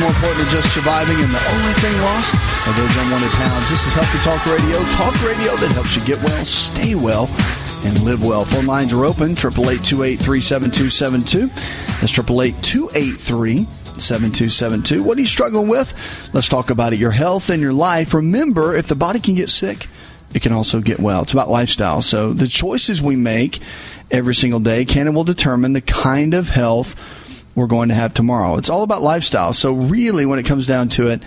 More important than just surviving, and the only thing lost are those unwanted pounds. This is Healthy Talk Radio, talk radio that helps you get well, stay well, and live well. Phone lines are open, 888-283-7272. That's 888-283-7272. What are you struggling with? Let's talk about it. Your health and your life. Remember, if the body can get sick, it can also get well. It's about lifestyle. So the choices we make every single day can and will determine the kind of health we're going to have tomorrow. It's all about lifestyle. So really, when it comes down to it,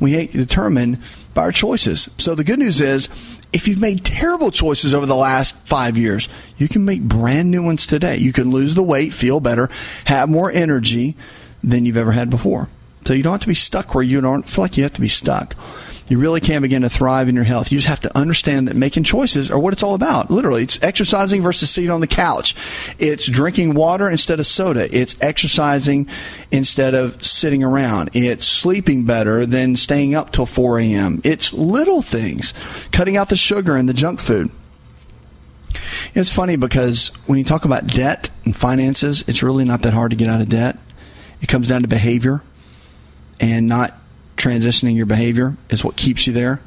we determine by our choices. So the good news is, if you've made terrible choices over the last five years, you can make brand new ones today. You can lose the weight, feel better, have more energy than you've ever had before. So you don't have to be stuck where you don't feel like you have to be stuck you really can begin to thrive in your health. You just have to understand that making choices are what it's all about. Literally, it's exercising versus sitting on the couch. It's drinking water instead of soda. It's exercising instead of sitting around. It's sleeping better than staying up till 4 a.m. It's little things, cutting out the sugar and the junk food. It's funny because when you talk about debt and finances, it's really not that hard to get out of debt. It comes down to behavior and not transitioning your behavior is what keeps you there.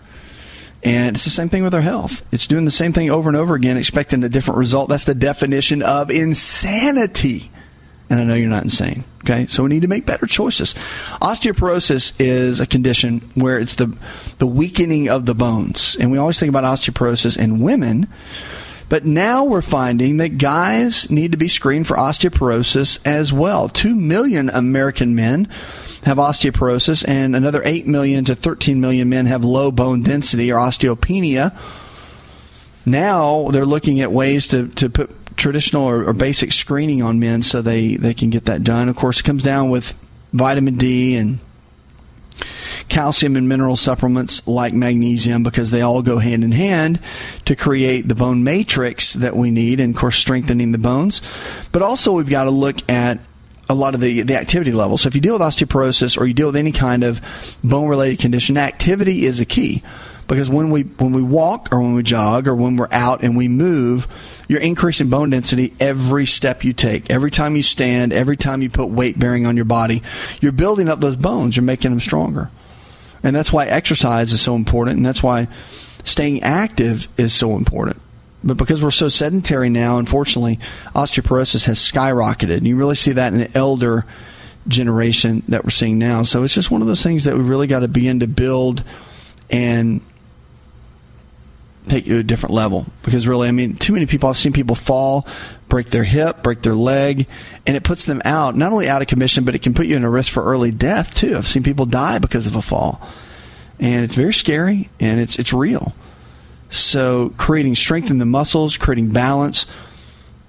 And it's the same thing with our health. It's doing the same thing over and over again, expecting a different result. That's the definition of insanity. And I know you're not insane. Okay. So we need to make better choices. Osteoporosis is a condition where it's the, the weakening of the bones. And we always think about osteoporosis in women. But now we're finding that guys need to be screened for osteoporosis as well. Two million American men have osteoporosis, and another 8 million to 13 million men have low bone density or osteopenia. Now they're looking at ways to, to put traditional or, or basic screening on men so they, they can get that done. Of course, it comes down with vitamin D and calcium and mineral supplements like magnesium because they all go hand in hand to create the bone matrix that we need and of course strengthening the bones but also we've got to look at a lot of the, the activity level. So if you deal with osteoporosis or you deal with any kind of bone related condition, activity is a key. Because when we when we walk or when we jog or when we're out and we move, you're increasing bone density every step you take. Every time you stand, every time you put weight bearing on your body, you're building up those bones, you're making them stronger. And that's why exercise is so important and that's why staying active is so important. But because we're so sedentary now, unfortunately, osteoporosis has skyrocketed. And you really see that in the elder generation that we're seeing now. So it's just one of those things that we really got to begin to build and take you to a different level. Because really, I mean, too many people, I've seen people fall, break their hip, break their leg, and it puts them out, not only out of commission, but it can put you in a risk for early death, too. I've seen people die because of a fall. And it's very scary and it's, it's real. So, creating strength in the muscles, creating balance,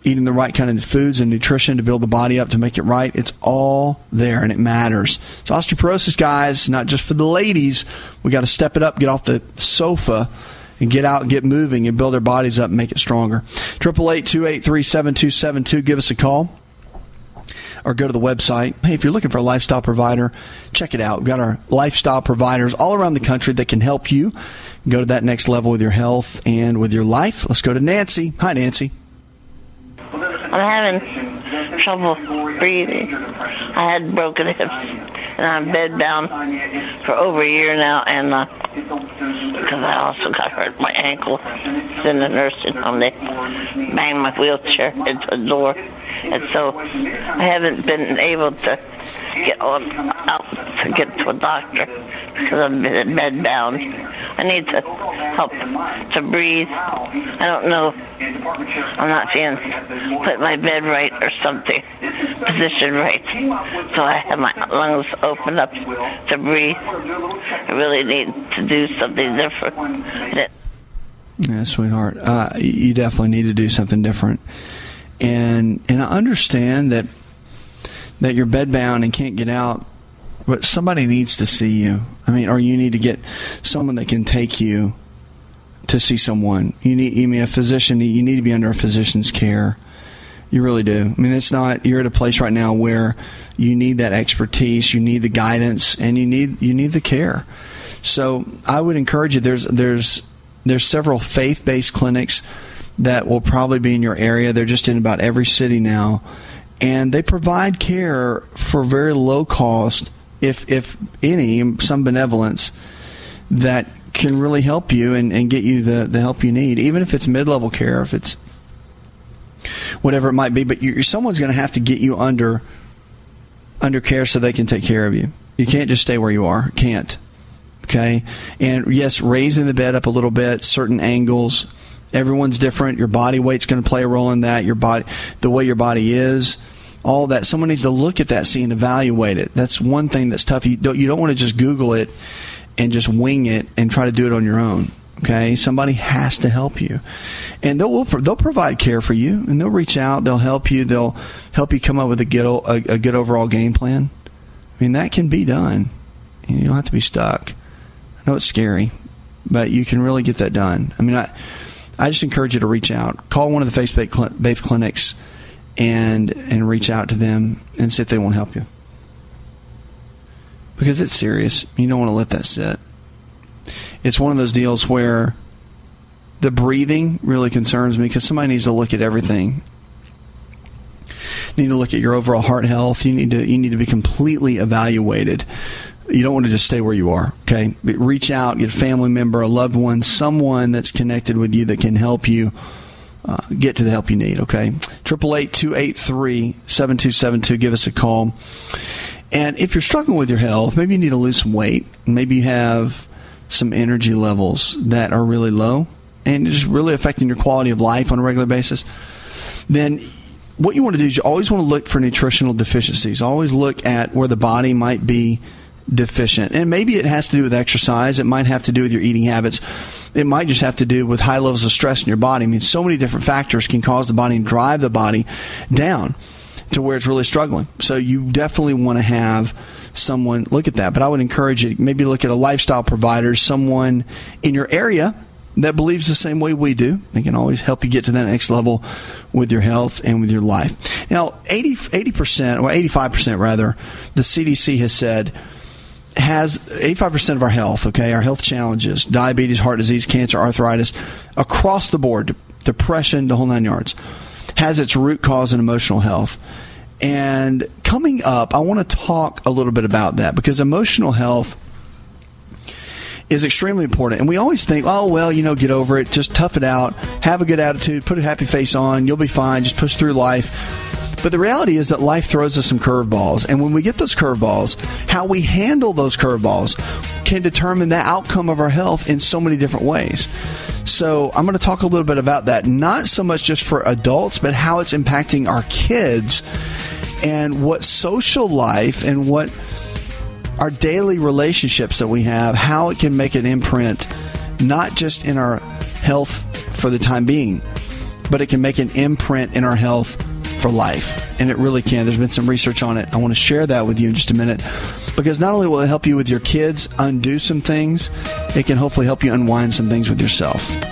eating the right kind of foods and nutrition to build the body up to make it right, it's all there and it matters. So, osteoporosis, guys, not just for the ladies. We got to step it up, get off the sofa and get out and get moving and build our bodies up and make it stronger. Triple eight two eight three seven two seven two. Give us a call or go to the website. Hey, if you're looking for a lifestyle provider, check it out. We've got our lifestyle providers all around the country that can help you go to that next level with your health and with your life. Let's go to Nancy. Hi, Nancy. I'm having trouble breathing. I had broken hips, and I'm bedbound for over a year now, and uh, because I also got hurt my ankle in the nursing home, they banged my wheelchair into the door, and so I haven't been able to get on out to get to a doctor because I'm been bed bound. I need to help to breathe. I don't know. I'm not feeling put my bed right or something, position right. So I have my lungs open up to breathe. I really need to do something different. Yeah, sweetheart. Uh, you definitely need to do something different. And and I understand that that you're bedbound and can't get out, but somebody needs to see you. I mean, or you need to get someone that can take you to see someone. You need, you mean a physician. You need to be under a physician's care. You really do. I mean, it's not. You're at a place right now where you need that expertise, you need the guidance, and you need you need the care. So I would encourage you. There's there's there's several faith based clinics that will probably be in your area. They're just in about every city now, and they provide care for very low cost, if if any, some benevolence that can really help you and, and get you the, the help you need, even if it's mid level care, if it's whatever it might be. But you, someone's going to have to get you under under care so they can take care of you. You can't just stay where you are. Can't. Okay. And yes, raising the bed up a little bit, certain angles. Everyone's different. Your body weight's going to play a role in that. Your body, the way your body is, all that. Someone needs to look at that, see, and evaluate it. That's one thing that's tough. You don't, you don't want to just Google it and just wing it and try to do it on your own. Okay, somebody has to help you, and they'll they'll provide care for you, and they'll reach out, they'll help you, they'll help you come up with a good a, a good overall game plan. I mean, that can be done. You don't have to be stuck. I know it's scary, but you can really get that done. I mean, I I just encourage you to reach out, call one of the faith-based clinics, and and reach out to them and see if they won't help you because it's serious. You don't want to let that sit. It's one of those deals where the breathing really concerns me because somebody needs to look at everything. You need to look at your overall heart health. You need to you need to be completely evaluated. You don't want to just stay where you are. Okay, but reach out, get a family member, a loved one, someone that's connected with you that can help you. Uh, get to the help you need, okay? Triple eight two eight three seven two seven two. Give us a call. And if you're struggling with your health, maybe you need to lose some weight. Maybe you have some energy levels that are really low and it's really affecting your quality of life on a regular basis. Then what you want to do is you always want to look for nutritional deficiencies. Always look at where the body might be deficient. And maybe it has to do with exercise. It might have to do with your eating habits. It might just have to do with high levels of stress in your body. I mean, so many different factors can cause the body and drive the body down to where it's really struggling. So you definitely want to have someone look at that. But I would encourage you maybe look at a lifestyle provider, someone in your area that believes the same way we do. They can always help you get to that next level with your health and with your life. Now, 80, percent or 85% rather, the CDC has said has 85% of our health, okay, our health challenges, diabetes, heart disease, cancer, arthritis, across the board, depression, the whole nine yards has its root cause in emotional health. And coming up, I want to talk a little bit about that because emotional health is extremely important. And we always think, oh, well, you know, get over it, just tough it out, have a good attitude, put a happy face on, you'll be fine, just push through life. But the reality is that life throws us some curveballs. And when we get those curveballs, how we handle those curveballs can determine the outcome of our health in so many different ways. So I'm going to talk a little bit about that, not so much just for adults, but how it's impacting our kids and what social life and what our daily relationships that we have, how it can make an imprint, not just in our health for the time being, but it can make an imprint in our health for life. And it really can. There's been some research on it. I want to share that with you in just a minute because not only will it help you with your kids undo some things, it can hopefully help you unwind some things with yourself.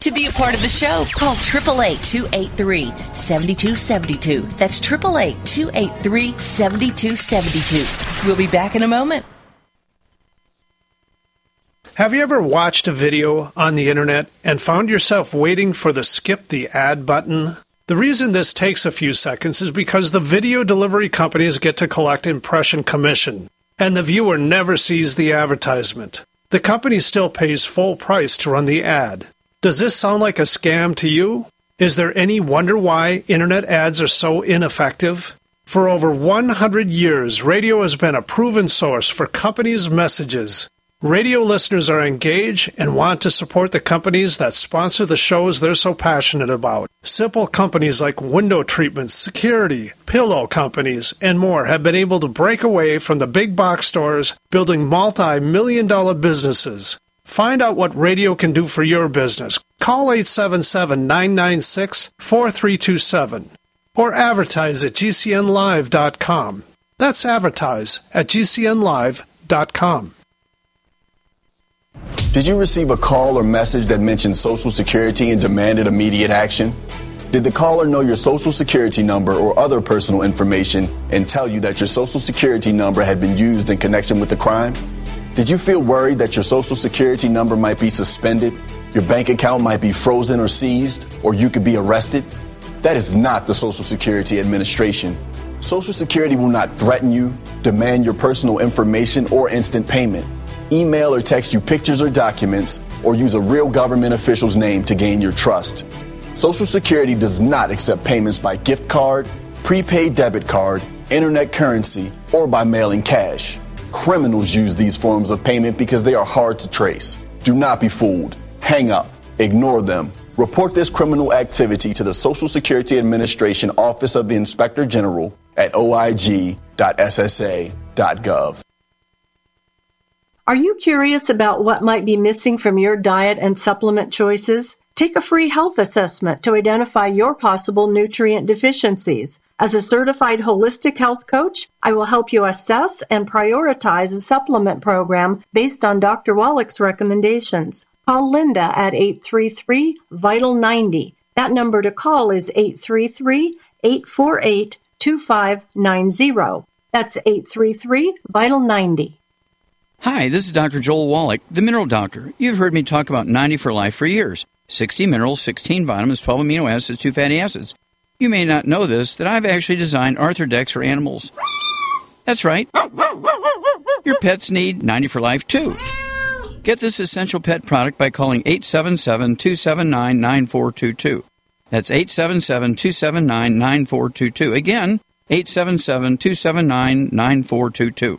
To be a part of the show, call 888-283-7272. That's 888-283-7272. We'll be back in a moment. Have you ever watched a video on the internet and found yourself waiting for the skip the ad button? The reason this takes a few seconds is because the video delivery companies get to collect impression commission, and the viewer never sees the advertisement. The company still pays full price to run the ad. Does this sound like a scam to you? Is there any wonder why internet ads are so ineffective? For over 100 years, radio has been a proven source for companies' messages. Radio listeners are engaged and want to support the companies that sponsor the shows they're so passionate about. Simple companies like window treatments, security, pillow companies, and more have been able to break away from the big box stores, building multi million dollar businesses. Find out what radio can do for your business. Call 877 996 4327 or advertise at GCNlive.com. That's advertise at GCNlive.com. Did you receive a call or message that mentioned Social Security and demanded immediate action? Did the caller know your Social Security number or other personal information and tell you that your Social Security number had been used in connection with the crime? Did you feel worried that your Social Security number might be suspended, your bank account might be frozen or seized, or you could be arrested? That is not the Social Security Administration. Social Security will not threaten you, demand your personal information, or instant payment email or text you pictures or documents, or use a real government official's name to gain your trust. Social Security does not accept payments by gift card, prepaid debit card, internet currency, or by mailing cash. Criminals use these forms of payment because they are hard to trace. Do not be fooled. Hang up. Ignore them. Report this criminal activity to the Social Security Administration Office of the Inspector General at oig.ssa.gov. Are you curious about what might be missing from your diet and supplement choices? Take a free health assessment to identify your possible nutrient deficiencies. As a certified holistic health coach, I will help you assess and prioritize a supplement program based on Dr. Wallach's recommendations. Call Linda at 833 Vital 90. That number to call is 833 848 2590. That's 833 Vital 90. Hi, this is Dr. Joel Wallach, the Mineral Doctor. You've heard me talk about 90 for life for years 60 minerals, 16 vitamins, 12 amino acids, 2 fatty acids. You may not know this, that I've actually designed Arthur decks for animals. That's right. Your pets need 90 for life too. Get this essential pet product by calling 877 279 9422. That's 877 279 9422. Again, 877 279 9422.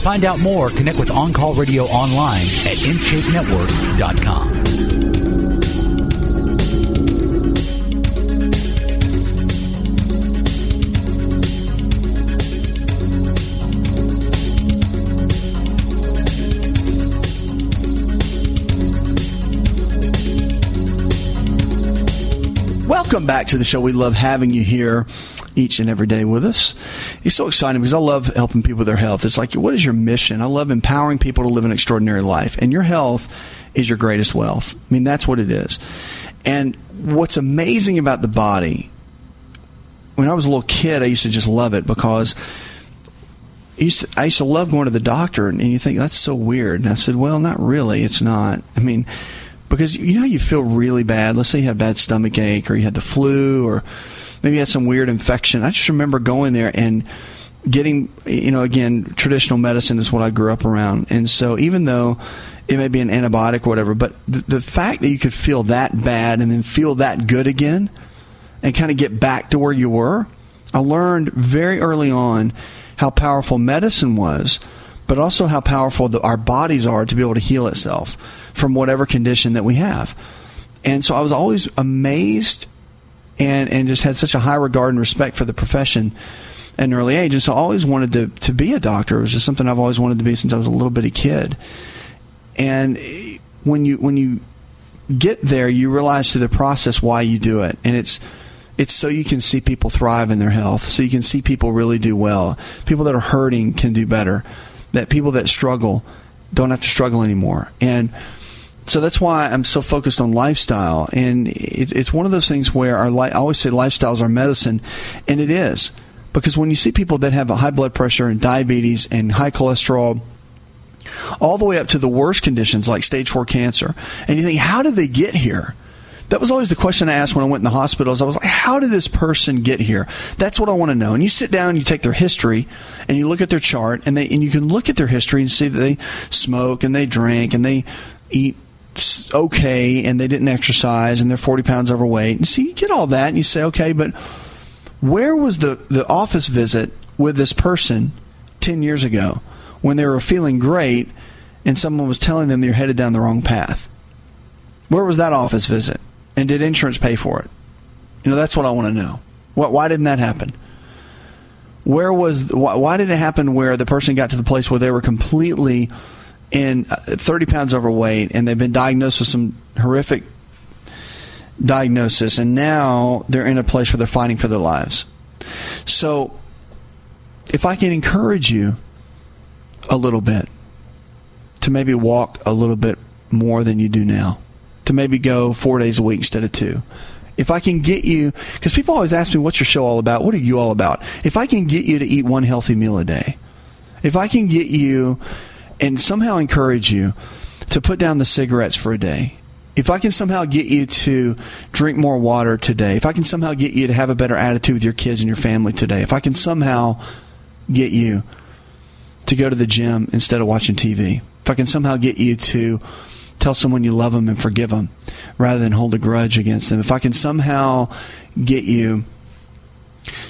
Find out more, connect with On Call Radio online at InShapeNetwork.com. Welcome back to the show. We love having you here each and every day with us. It's so exciting because I love helping people with their health. It's like, what is your mission? I love empowering people to live an extraordinary life, and your health is your greatest wealth. I mean, that's what it is. And what's amazing about the body, when I was a little kid, I used to just love it because I used to, I used to love going to the doctor, and you think that's so weird. And I said, well, not really. It's not. I mean, because you know you feel really bad. Let's say you had a bad stomach ache, or you had the flu, or maybe had some weird infection. I just remember going there and getting, you know, again, traditional medicine is what I grew up around, and so even though it may be an antibiotic or whatever, but the, the fact that you could feel that bad and then feel that good again, and kind of get back to where you were, I learned very early on how powerful medicine was, but also how powerful the, our bodies are to be able to heal itself from whatever condition that we have. And so I was always amazed and, and just had such a high regard and respect for the profession at an early age. And so I always wanted to, to be a doctor. It was just something I've always wanted to be since I was a little bitty kid. And when you when you get there, you realize through the process why you do it, and it's it's so you can see people thrive in their health, so you can see people really do well. People that are hurting can do better. That people that struggle don't have to struggle anymore, and so that's why I'm so focused on lifestyle. And it, it's one of those things where our li- I always say lifestyle is our medicine, and it is because when you see people that have a high blood pressure and diabetes and high cholesterol all the way up to the worst conditions like stage four cancer. And you think, how did they get here? That was always the question I asked when I went in the hospitals. I was like, how did this person get here? That's what I want to know. And you sit down, you take their history, and you look at their chart, and they and you can look at their history and see that they smoke and they drink and they eat okay and they didn't exercise and they're 40 pounds overweight. And see, you get all that and you say, okay, but where was the, the office visit with this person 10 years ago? when they were feeling great and someone was telling them they're headed down the wrong path? Where was that office visit? And did insurance pay for it? You know, that's what I want to know. What, why didn't that happen? Where was why, why did it happen where the person got to the place where they were completely in uh, 30 pounds overweight and they've been diagnosed with some horrific diagnosis and now they're in a place where they're fighting for their lives. So if I can encourage you a little bit, to maybe walk a little bit more than you do now, to maybe go four days a week instead of two. If I can get you, because people always ask me, what's your show all about? What are you all about? If I can get you to eat one healthy meal a day, if I can get you and somehow encourage you to put down the cigarettes for a day, if I can somehow get you to drink more water today, if I can somehow get you to have a better attitude with your kids and your family today, if I can somehow get you to go to the gym instead of watching TV. If I can somehow get you to tell someone you love them and forgive them rather than hold a grudge against them. If I can somehow get you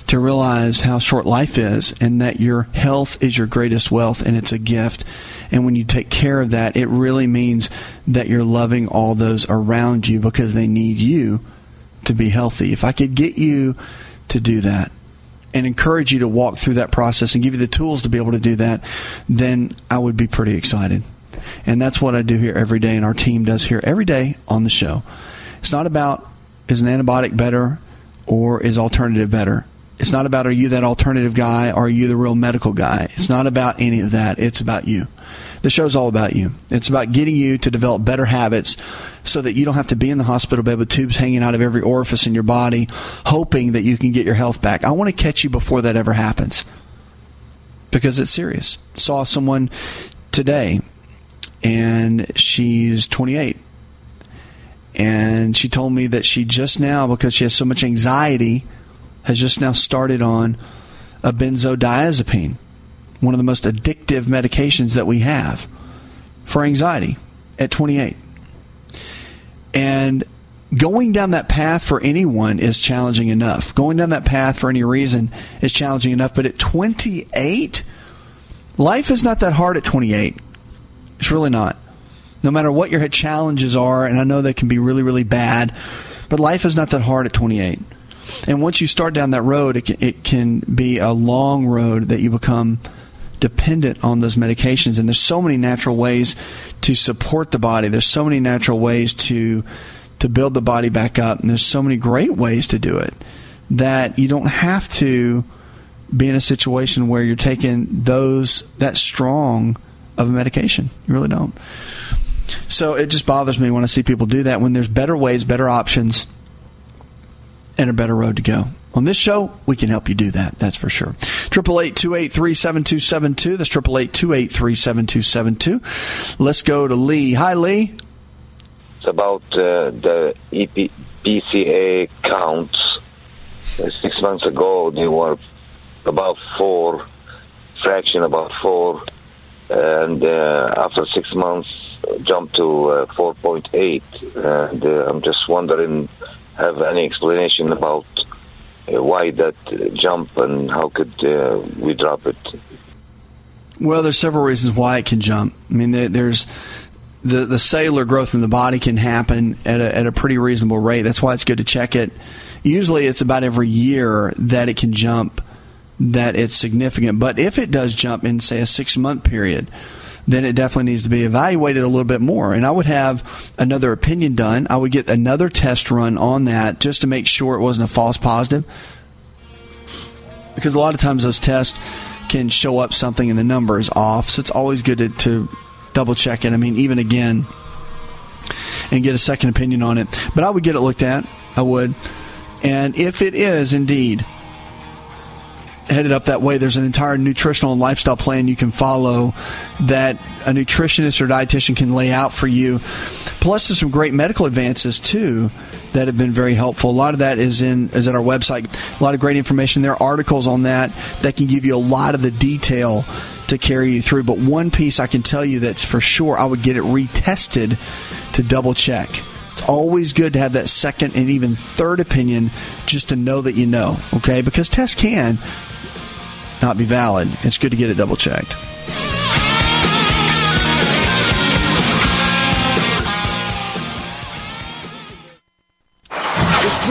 to realize how short life is and that your health is your greatest wealth and it's a gift. And when you take care of that, it really means that you're loving all those around you because they need you to be healthy. If I could get you to do that, and encourage you to walk through that process and give you the tools to be able to do that, then I would be pretty excited. And that's what I do here every day, and our team does here every day on the show. It's not about is an antibiotic better or is alternative better. It's not about are you that alternative guy are you the real medical guy. It's not about any of that. It's about you. The show's all about you. It's about getting you to develop better habits so that you don't have to be in the hospital bed with tubes hanging out of every orifice in your body, hoping that you can get your health back. I want to catch you before that ever happens because it's serious. Saw someone today, and she's 28. And she told me that she just now, because she has so much anxiety, has just now started on a benzodiazepine one of the most addictive medications that we have for anxiety at 28. And going down that path for anyone is challenging enough. Going down that path for any reason is challenging enough. But at 28, life is not that hard at 28. It's really not. No matter what your challenges are, and I know they can be really, really bad, but life is not that hard at 28. And once you start down that road, it can, it can be a long road that you become dependent on those medications. And there's so many natural ways to support the body. There's so many natural ways to to build the body back up. And there's so many great ways to do it that you don't have to be in a situation where you're taking those that strong of a medication. You really don't. So it just bothers me when I see people do that when there's better ways, better options, and a better road to go. On this show, we can help you do that. That's for sure. Triple eight two eight three seven two seven two. That's triple eight two eight three seven two seven two. Let's go to Lee. Hi, Lee. It's about uh, the EP, PSA counts. Uh, six months ago, they were about four, fraction about four, and uh, after six months, jumped to uh, 4.8. And uh, I'm just wondering, have any explanation about uh, why that uh, jump and how could uh, we drop it? Well, there's several reasons why it can jump. I mean, there's the the cellular growth in the body can happen at a, at a pretty reasonable rate. That's why it's good to check it. Usually, it's about every year that it can jump, that it's significant. But if it does jump in, say, a six month period, then it definitely needs to be evaluated a little bit more. And I would have another opinion done. I would get another test run on that just to make sure it wasn't a false positive. Because a lot of times those tests can show up something and the number is off. So it's always good to, to double check it. I mean, even again, and get a second opinion on it. But I would get it looked at. I would. And if it is indeed headed up that way, there's an entire nutritional and lifestyle plan you can follow that a nutritionist or dietitian can lay out for you. Plus, there's some great medical advances too that have been very helpful. A lot of that is in is at our website. A lot of great information. There are articles on that that can give you a lot of the detail to carry you through. But one piece I can tell you that's for sure, I would get it retested to double check. It's always good to have that second and even third opinion just to know that you know, okay? Because tests can not be valid. It's good to get it double checked.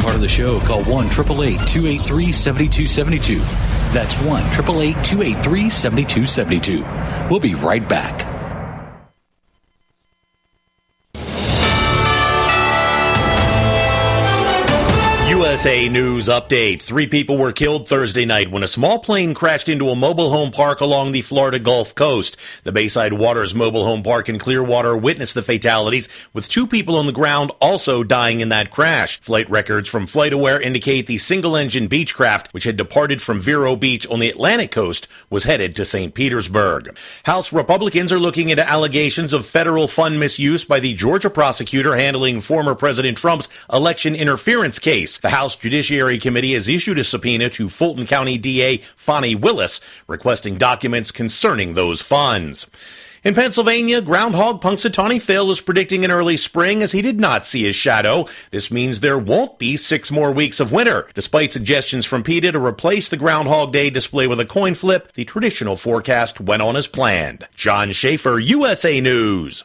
part of the show, call 1 888 283 7272. That's 1 888 283 7272. We'll be right back. USA News Update. Three people were killed Thursday night when a small plane crashed into a mobile home park along the Florida Gulf Coast. The Bayside Waters Mobile Home Park in Clearwater witnessed the fatalities, with two people on the ground also dying in that crash. Flight records from FlightAware indicate the single engine Beechcraft, which had departed from Vero Beach on the Atlantic coast, was headed to St. Petersburg. House Republicans are looking into allegations of federal fund misuse by the Georgia prosecutor handling former President Trump's election interference case. The House Judiciary Committee has issued a subpoena to Fulton County DA Fani Willis requesting documents concerning those funds. In Pennsylvania, groundhog Punxsutawney Phil is predicting an early spring as he did not see his shadow. This means there won't be six more weeks of winter. Despite suggestions from PETA to replace the Groundhog Day display with a coin flip, the traditional forecast went on as planned. John Schaefer, USA News.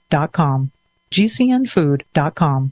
gcnfood.com.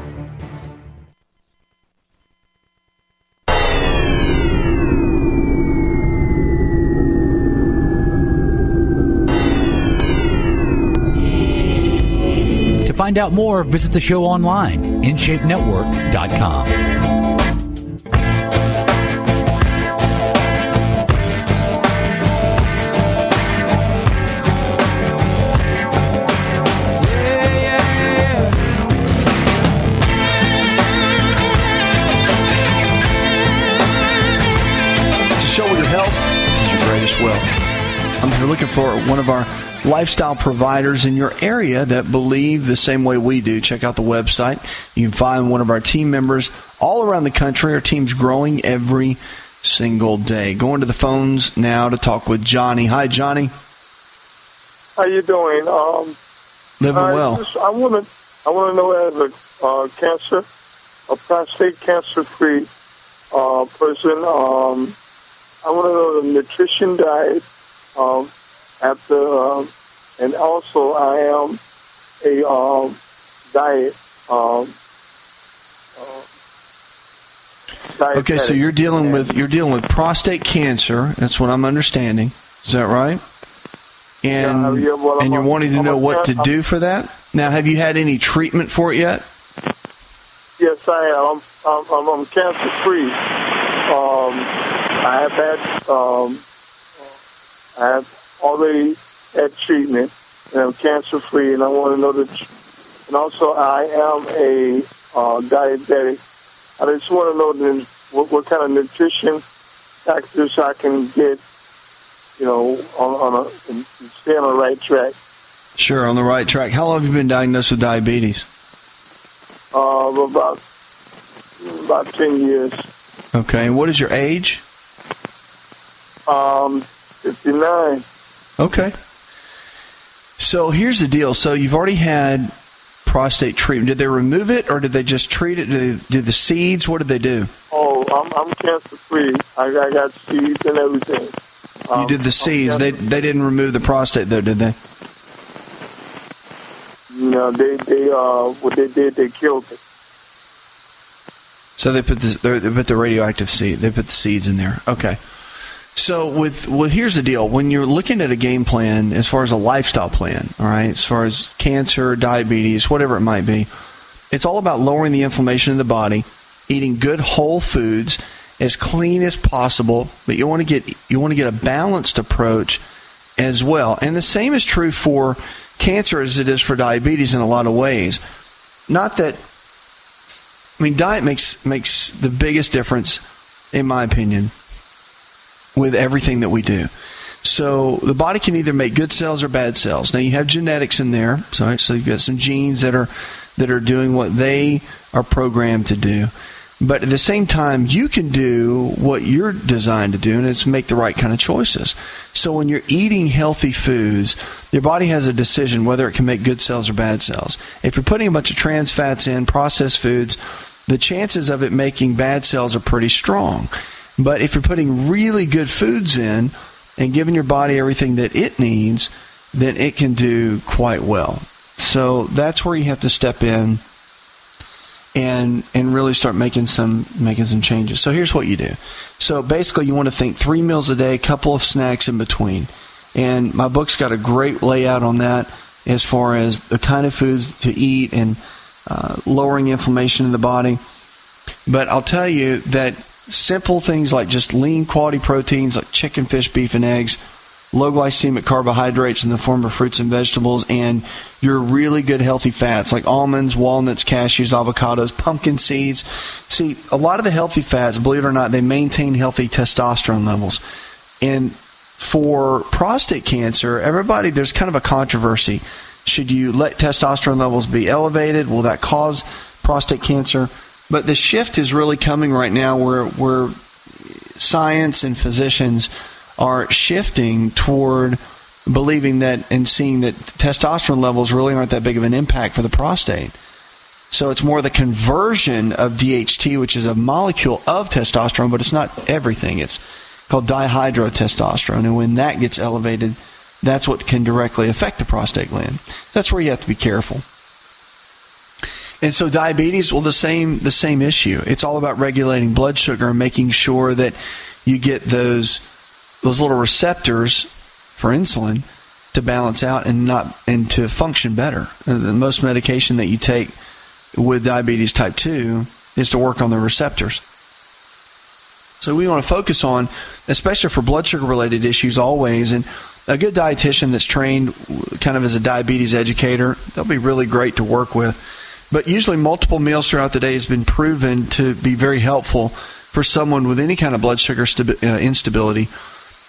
Find out more, visit the show online, InShapeNetwork.com. Show your health your greatest wealth. I'm looking for one of our lifestyle providers in your area that believe the same way we do. Check out the website. You can find one of our team members all around the country. Our team's growing every single day. Going to the phones now to talk with Johnny. Hi, Johnny. How you doing? Um, Living I well. Just, I want to. I want to know as a uh, cancer, a prostate cancer-free uh, person. Um, I want to know the nutrition diet. Um, after, um, and also I am a um, diet. Um, uh, Okay, so you're dealing with you're dealing with prostate cancer. That's what I'm understanding. Is that right? And Yeah, yeah, well, I'm and you're wanting to I'm know what to can- do for that. Now, have you had any treatment for it yet? Yes, I am. I'm, I'm, I'm cancer free. Um, I have had, um, I have already had treatment, and I'm cancer free. And I want to know that, and also I am a uh, diabetic. I just want to know then what, what kind of nutrition factors I can get, you know, on, on a and stay on the right track. Sure, on the right track. How long have you been diagnosed with diabetes? Uh, about about ten years. Okay, and what is your age? Um, fifty nine. Okay. So here's the deal. So you've already had prostate treatment? Did they remove it, or did they just treat it? Did they do the seeds? What did they do? Oh, I'm, I'm cancer free. I, I got seeds and everything. you did the seeds. They they didn't remove the prostate though, did they? No, they they uh what they did they killed it. So they put the they put the radioactive seed. They put the seeds in there. Okay. So with well, here's the deal. When you're looking at a game plan, as far as a lifestyle plan, all right, as far as cancer, diabetes, whatever it might be, it's all about lowering the inflammation in the body, eating good whole foods as clean as possible. But you want to get you want to get a balanced approach as well. And the same is true for cancer as it is for diabetes in a lot of ways. Not that I mean diet makes makes the biggest difference in my opinion with everything that we do. So the body can either make good cells or bad cells. Now you have genetics in there, so so you've got some genes that are that are doing what they are programmed to do. But at the same time, you can do what you're designed to do, and it's make the right kind of choices. So when you're eating healthy foods, your body has a decision whether it can make good cells or bad cells. If you're putting a bunch of trans fats in, processed foods, the chances of it making bad cells are pretty strong. But if you're putting really good foods in and giving your body everything that it needs, then it can do quite well. So that's where you have to step in and and really start making some making some changes. So here's what you do. So basically you want to think 3 meals a day, couple of snacks in between. And my book's got a great layout on that as far as the kind of foods to eat and uh, lowering inflammation in the body. But I'll tell you that simple things like just lean quality proteins like chicken, fish, beef, and eggs, low glycemic carbohydrates in the form of fruits and vegetables, and your really good healthy fats like almonds, walnuts, cashews, avocados, pumpkin seeds. See, a lot of the healthy fats, believe it or not, they maintain healthy testosterone levels. And for prostate cancer, everybody, there's kind of a controversy. Should you let testosterone levels be elevated? Will that cause prostate cancer? But the shift is really coming right now where, where science and physicians are shifting toward believing that and seeing that testosterone levels really aren't that big of an impact for the prostate. So it's more the conversion of DHT, which is a molecule of testosterone, but it's not everything. It's called dihydrotestosterone. And when that gets elevated, that's what can directly affect the prostate gland. That's where you have to be careful. And so diabetes, well, the same the same issue. It's all about regulating blood sugar and making sure that you get those those little receptors for insulin to balance out and not and to function better. Uh, most medication that you take with diabetes type two is to work on the receptors. So we want to focus on, especially for blood sugar related issues, always. And a good dietitian that's trained kind of as a diabetes educator, they'll be really great to work with. But usually, multiple meals throughout the day has been proven to be very helpful for someone with any kind of blood sugar stabi- uh, instability.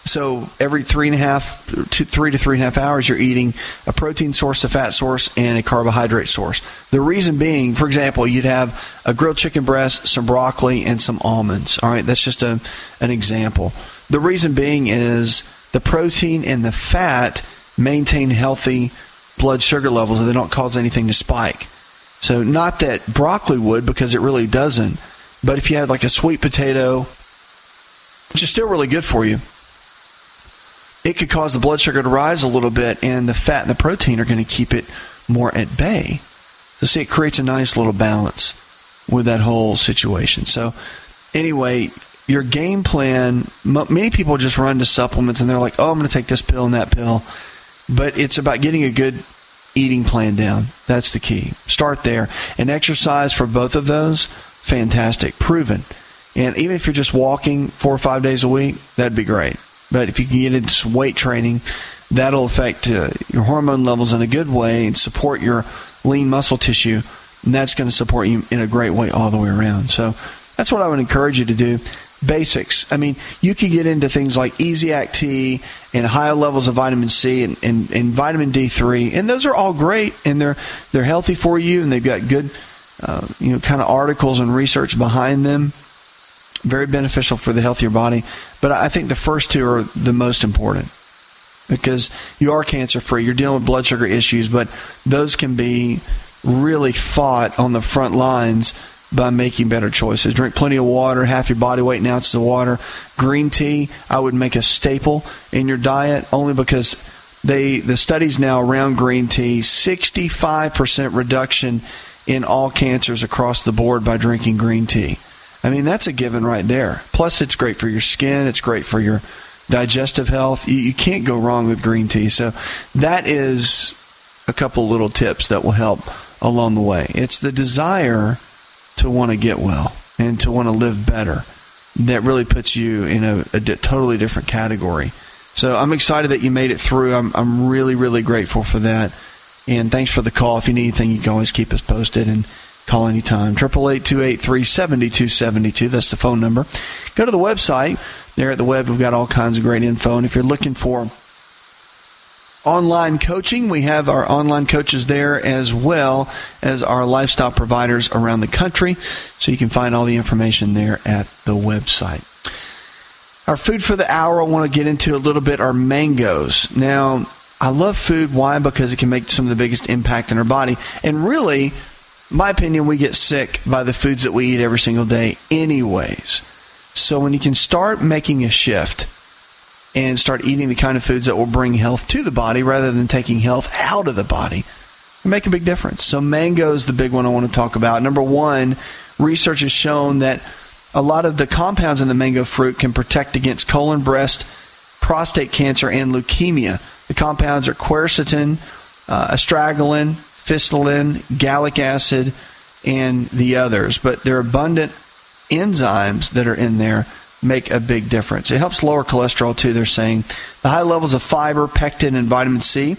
So every three and a half, two, three to three and a half hours, you're eating a protein source, a fat source, and a carbohydrate source. The reason being, for example, you'd have a grilled chicken breast, some broccoli, and some almonds. All right, that's just a, an example. The reason being is the protein and the fat maintain healthy blood sugar levels, and they don't cause anything to spike. So not that broccoli would, because it really doesn't. But if you had like a sweet potato, which is still really good for you, it could cause the blood sugar to rise a little bit, and the fat and the protein are going to keep it more at bay. So see, it creates a nice little balance with that whole situation. So anyway, your game plan. Many people just run to supplements, and they're like, "Oh, I'm going to take this pill and that pill," but it's about getting a good eating plan down. That's the key. Start there. And exercise for both of those, fantastic, proven. And even if you're just walking four or five days a week, that'd be great. But if you can get into weight training, that'll affect uh, your hormone levels in a good way and support your lean muscle tissue. And that's going to support you in a great way all the way around. So that's what I would encourage you to do basics. I mean, you could get into things like Essiac tea and higher levels of vitamin C and, and, and, vitamin D3, and those are all great, and they're they're healthy for you, and they've got good, uh, you know, kind of articles and research behind them. Very beneficial for the healthier body, but I think the first two are the most important because you are cancer free. You're dealing with blood sugar issues, but those can be really fought on the front lines by making better choices. Drink plenty of water, half your body weight in ounces of water. Green tea, I would make a staple in your diet only because they the studies now around green tea, 65% reduction in all cancers across the board by drinking green tea. I mean, that's a given right there. Plus, it's great for your skin, it's great for your digestive health. You, you can't go wrong with green tea. So, that is a couple little tips that will help along the way. It's the desire to want to get well and to want to live better that really puts you in a, totally different category. So I'm excited that you made it through. I'm, I'm really, really grateful for that. And thanks for the call. If you need anything, you can always keep us posted and call anytime. Triple eight two eight three seventy two seventy two. That's the phone number. Go to the website. There at the web, we've got all kinds of great info. And if you're looking for online coaching. We have our online coaches there as well as our lifestyle providers around the country. So you can find all the information there at the website. Our food for the hour I want to get into a little bit are mangoes. Now, I love food. Why? Because it can make some of the biggest impact in our body. And really, my opinion, we get sick by the foods that we eat every single day, anyways. So when you can start making a shift and start eating the kind of foods that will bring health to the body rather than taking health out of the body, make a big difference. So mango is the big one I want to talk about. Number one, research has shown that a lot of the compounds in the mango fruit can protect against colon, breast, prostate cancer, and leukemia. The compounds are quercetin, uh, astragalin, fisetin, gallic acid, and the others. But there are abundant enzymes that are in there make a big difference. It helps lower cholesterol too, they're saying. The high levels of fiber, pectin, and vitamin C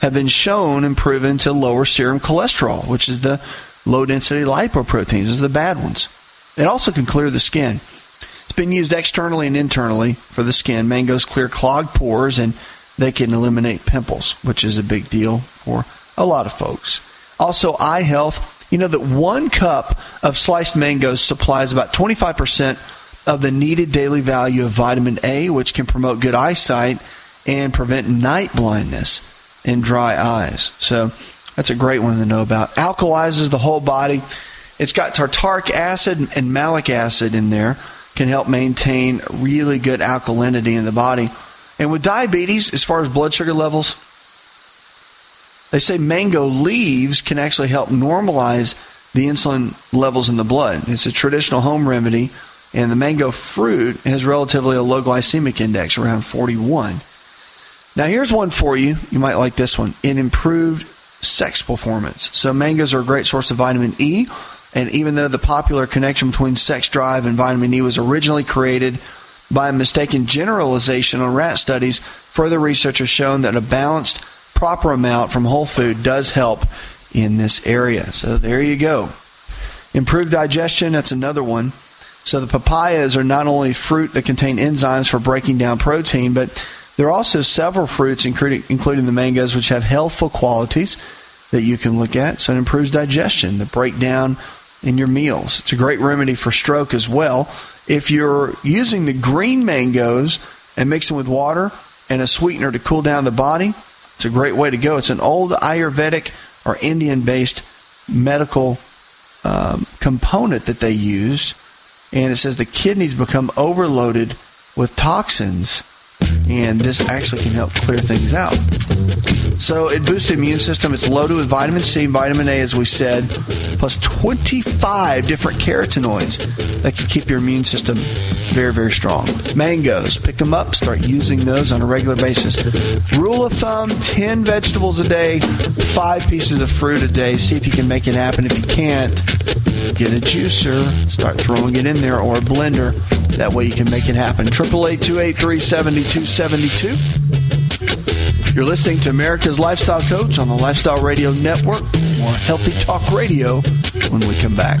have been shown and proven to lower serum cholesterol, which is the low density lipoproteins, is the bad ones. It also can clear the skin. It's been used externally and internally for the skin. Mangoes clear clogged pores and they can eliminate pimples, which is a big deal for a lot of folks. Also, eye health. You know that one cup of sliced mangoes supplies about 25% of the needed daily value of vitamin A, which can promote good eyesight and prevent night blindness and dry eyes. So that's a great one to know about. Alkalizes the whole body. It's got tartaric acid and malic acid in there, can help maintain really good alkalinity in the body. And with diabetes, as far as blood sugar levels, they say mango leaves can actually help normalize the insulin levels in the blood. It's a traditional home remedy, and the mango fruit has relatively a low glycemic index, around 41. Now, here's one for you. You might like this one. It improved sex performance. So, mangoes are a great source of vitamin E, and even though the popular connection between sex drive and vitamin E was originally created by a mistaken generalization on rat studies, further research has shown that a balanced, proper amount from whole food does help in this area. So there you go. Improved digestion, that's another one. So the papayas are not only fruit that contain enzymes for breaking down protein, but there are also several fruits, including, the mangoes, which have healthful qualities that you can look at. So it improves digestion, the breakdown in your meals. It's a great remedy for stroke as well. If you're using the green mangoes and mixing with water and a sweetener to cool down the body, it's a great way to go. It's an old Ayurvedic or Indian based medical um, component that they use. And it says the kidneys become overloaded with toxins, and this actually can help clear things out. So it boosts the immune system. It's loaded with vitamin C, vitamin A, as we said, plus 25 different carotenoids that can keep your immune system very, very strong. Mangoes, pick them up, start using those on a regular basis. Rule of thumb 10 vegetables a day, five pieces of fruit a day. See if you can make it happen. If you can't, get a juicer, start throwing it in there, or a blender. That way you can make it happen. 888 7272. You're listening to America's Lifestyle Coach on the Lifestyle Radio Network. More Healthy Talk Radio when we come back.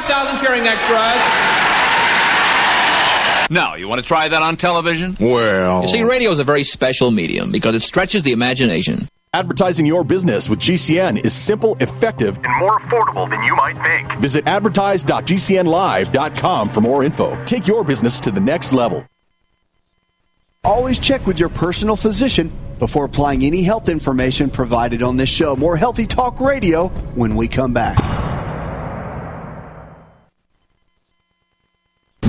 5,000 cheering extras. Now, you want to try that on television? Well. You see, radio is a very special medium because it stretches the imagination. Advertising your business with GCN is simple, effective, and more affordable than you might think. Visit advertise.gcnlive.com for more info. Take your business to the next level. Always check with your personal physician before applying any health information provided on this show. More Healthy Talk Radio when we come back.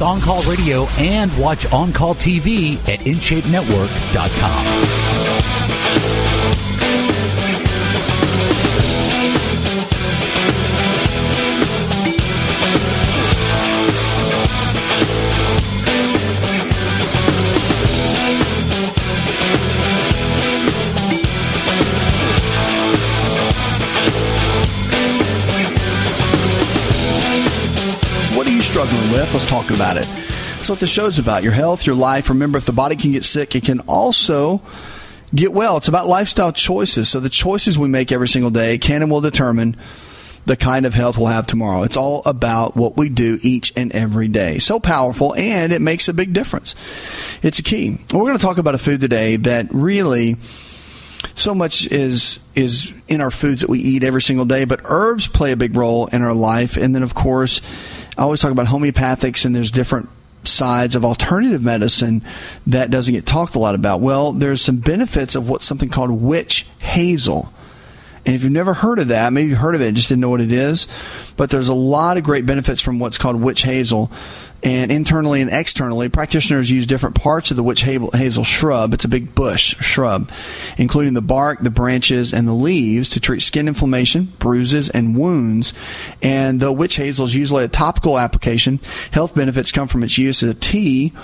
On Call Radio and watch On Call TV at InShapeNetwork.com. struggling with? Let's talk about it. That's what the show's about your health, your life. Remember, if the body can get sick, it can also get well. It's about lifestyle choices. So the choices we make every single day can and will determine the kind of health we'll have tomorrow. It's all about what we do each and every day. So powerful, and it makes a big difference. It's a key. We're going to talk about a food today that really so much is is in our foods that we eat every single day, but herbs play a big role in our life. And then, of course, I always talk about homeopathics, and there's different sides of alternative medicine that doesn't get talked a lot about. Well, there's some benefits of what's something called witch hazel. And if you've never heard of that, maybe you've heard of it and just didn't know what it is, but there's a lot of great benefits from what's called witch hazel. And internally and externally, practitioners use different parts of the witch hazel shrub. It's a big bush shrub, including the bark, the branches, and the leaves to treat skin inflammation, bruises, and wounds. And though witch hazel is usually a topical application, health benefits come from its use as a tea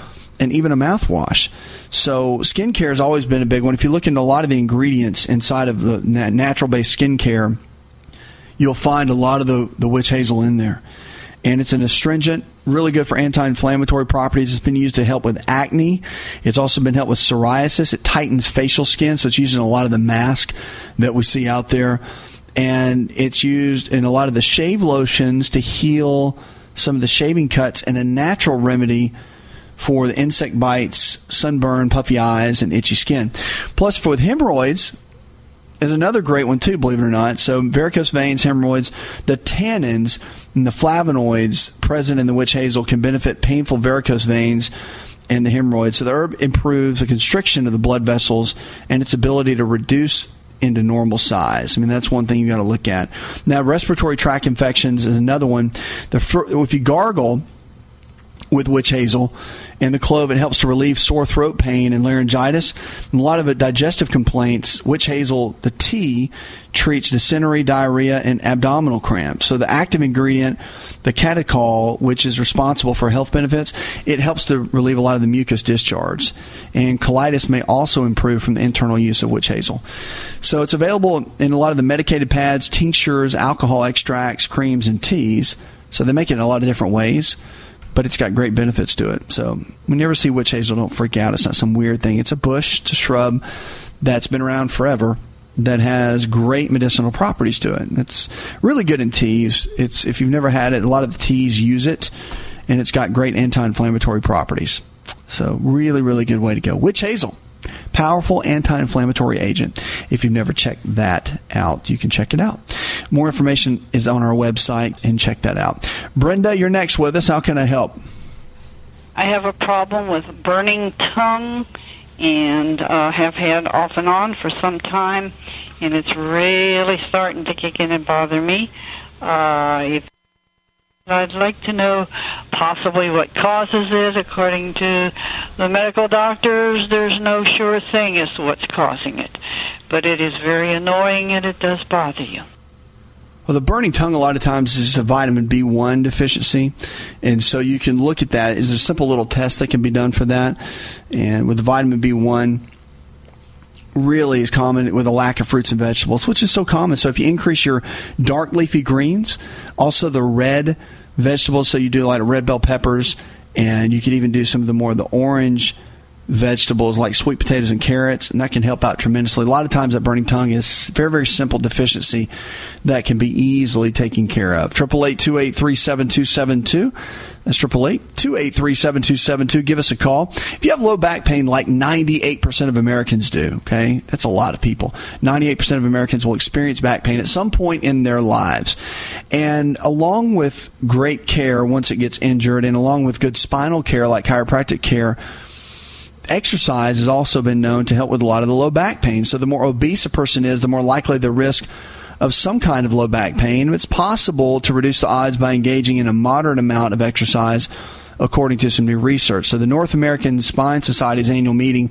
and even a mouthwash. So skincare has always been a big one. If you look into a lot of the ingredients inside of the natural based skincare, you'll find a lot of the, the witch hazel in there. And it's an astringent, really good for anti-inflammatory properties. It's been used to help with acne. It's also been helped with psoriasis. It tightens facial skin, so it's used in a lot of the mask that we see out there. And it's used in a lot of the shave lotions to heal some of the shaving cuts and a natural remedy for the insect bites, sunburn, puffy eyes, and itchy skin. Plus, for with hemorrhoids, is another great one too, believe it or not. So varicose veins, hemorrhoids, the tannins and the flavonoids present in the witch hazel can benefit painful varicose veins and the hemorrhoids. So the herb improves the constriction of the blood vessels and its ability to reduce into normal size. I mean, that's one thing you got to look at. Now, respiratory tract infections is another one. The if you gargle with witch hazel and the clove. It helps to relieve sore throat pain and laryngitis. And a lot of digestive complaints. Witch hazel, the tea, treats dysentery, diarrhea, and abdominal cramps. So the active ingredient, the catechol, which is responsible for health benefits, it helps to relieve a lot of the mucus discharge. And colitis may also improve from the internal use of witch hazel. So it's available in a lot of the medicated pads, tinctures, alcohol extracts, creams, and teas. So they make it in a lot of different ways but it's got great benefits to it. So when you ever see witch hazel, don't freak out. It's not some weird thing. It's a bush, it's a shrub that's been around forever that has great medicinal properties to it. It's really good in teas. It's if you've never had it, a lot of the teas use it, and it's got great anti-inflammatory properties. So really, really good way to go. Witch hazel powerful anti-inflammatory agent. If you've never checked that out, you can check it out. More information is on our website and check that out. Brenda, you're next with us. How can I help? I have a problem with burning tongue and uh, have had off and on for some time, and it's really starting to kick in and bother me. Uh, I'd like to know possibly what causes it. According to the medical doctors, there's no sure thing as to what's causing it. But it is very annoying and it does bother you. Well, the burning tongue a lot of times is just a vitamin B1 deficiency. And so you can look at that. Is a simple little test that can be done for that. And with the vitamin B1, really is common with a lack of fruits and vegetables, which is so common. So if you increase your dark leafy greens, also the red vegetables, so you do a lot of red bell peppers, and you could even do some of the more of the orange vegetables like sweet potatoes and carrots, and that can help out tremendously. A lot of times, that burning tongue is very, very simple deficiency that can be easily taken care of. Triple eight two eight three seven two seven two. That's triple eight two eight three seven two seven two. Give us a call if you have low back pain, like ninety eight percent of Americans do. Okay, that's a lot of people. Ninety eight percent of Americans will experience back pain at some point in their lives, and along with great care once it gets injured, and along with good spinal care like chiropractic care exercise has also been known to help with a lot of the low back pain. So the more obese a person is, the more likely the risk of some kind of low back pain. It's possible to reduce the odds by engaging in a moderate amount of exercise according to some new research. So the North American Spine Society's annual meeting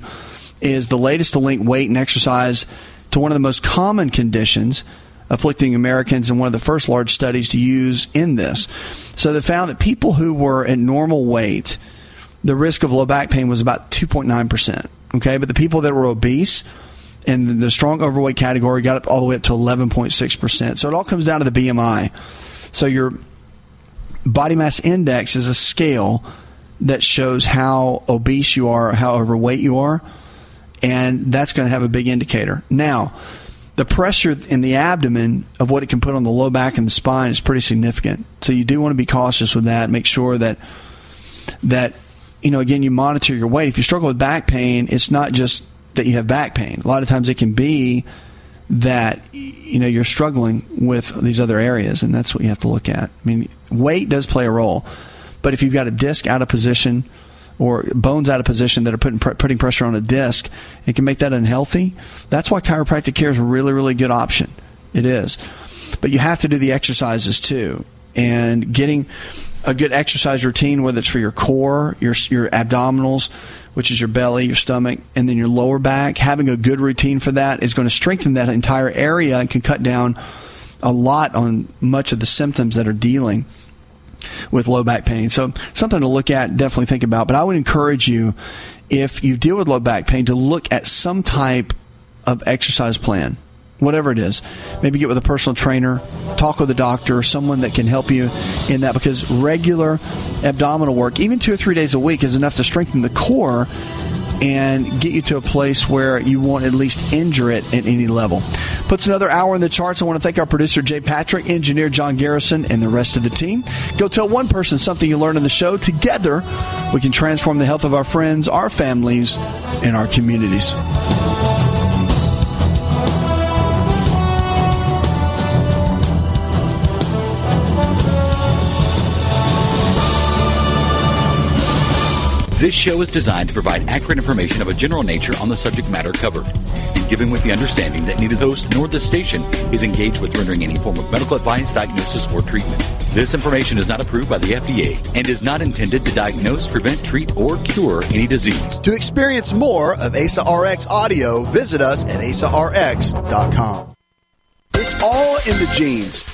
is the latest to link weight and exercise to one of the most common conditions afflicting Americans and one of the first large studies to use in this. So they found that people who were at normal weight, the risk of low back pain was about 2.9%. Okay, but the people that were obese and the strong overweight category got up all the way up to 11.6%. So it all comes down to the BMI. So your body mass index is a scale that shows how obese you are, how overweight you are, and that's going to have a big indicator. Now, the pressure in the abdomen of what it can put on the low back and the spine is pretty significant. So you do want to be cautious with that. Make sure that that you know again you monitor your weight. If you struggle with back pain, it's not just that you have back pain. A lot of times it can be that you know you're struggling with these other areas, and that's what you have to look at. I mean, weight does play a role, but if you've got a disc out of position or bones out of position that are putting putting pressure on a disc, it can make that unhealthy. That's why chiropractic care is a really really good option. It is, but you have to do the exercises too, and getting a good exercise routine, whether it's for your core, your your abdominals, which is your belly, your stomach, and then your lower back. Having a good routine for that is going to strengthen that entire area and can cut down a lot on much of the symptoms that are dealing with low back pain. So something to look at, definitely think about. But I would encourage you, if you deal with low back pain, to look at some type of exercise plan whatever it is. Maybe get with a personal trainer, talk with a doctor, someone that can help you in that because regular abdominal work, even two or three days a week, is enough to strengthen the core and get you to a place where you won't at least injure it at any level. Puts another hour in the charts. I want to thank our producer, Jay Patrick, engineer John Garrison, and the rest of the team. Go tell one person something you learned in the show. Together, we can transform the health of our friends, our families, and our communities. This show is designed to provide accurate information of a general nature on the subject matter covered, and given with the understanding that neither the host nor the station is engaged with rendering any form of medical advice, diagnosis, or treatment. This information is not approved by the FDA and is not intended to diagnose, prevent, treat, or cure any disease. To experience more of ASA RX audio, visit us at asarx.com. It's all in the genes.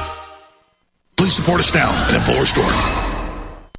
Please support us now at InfoWars Store.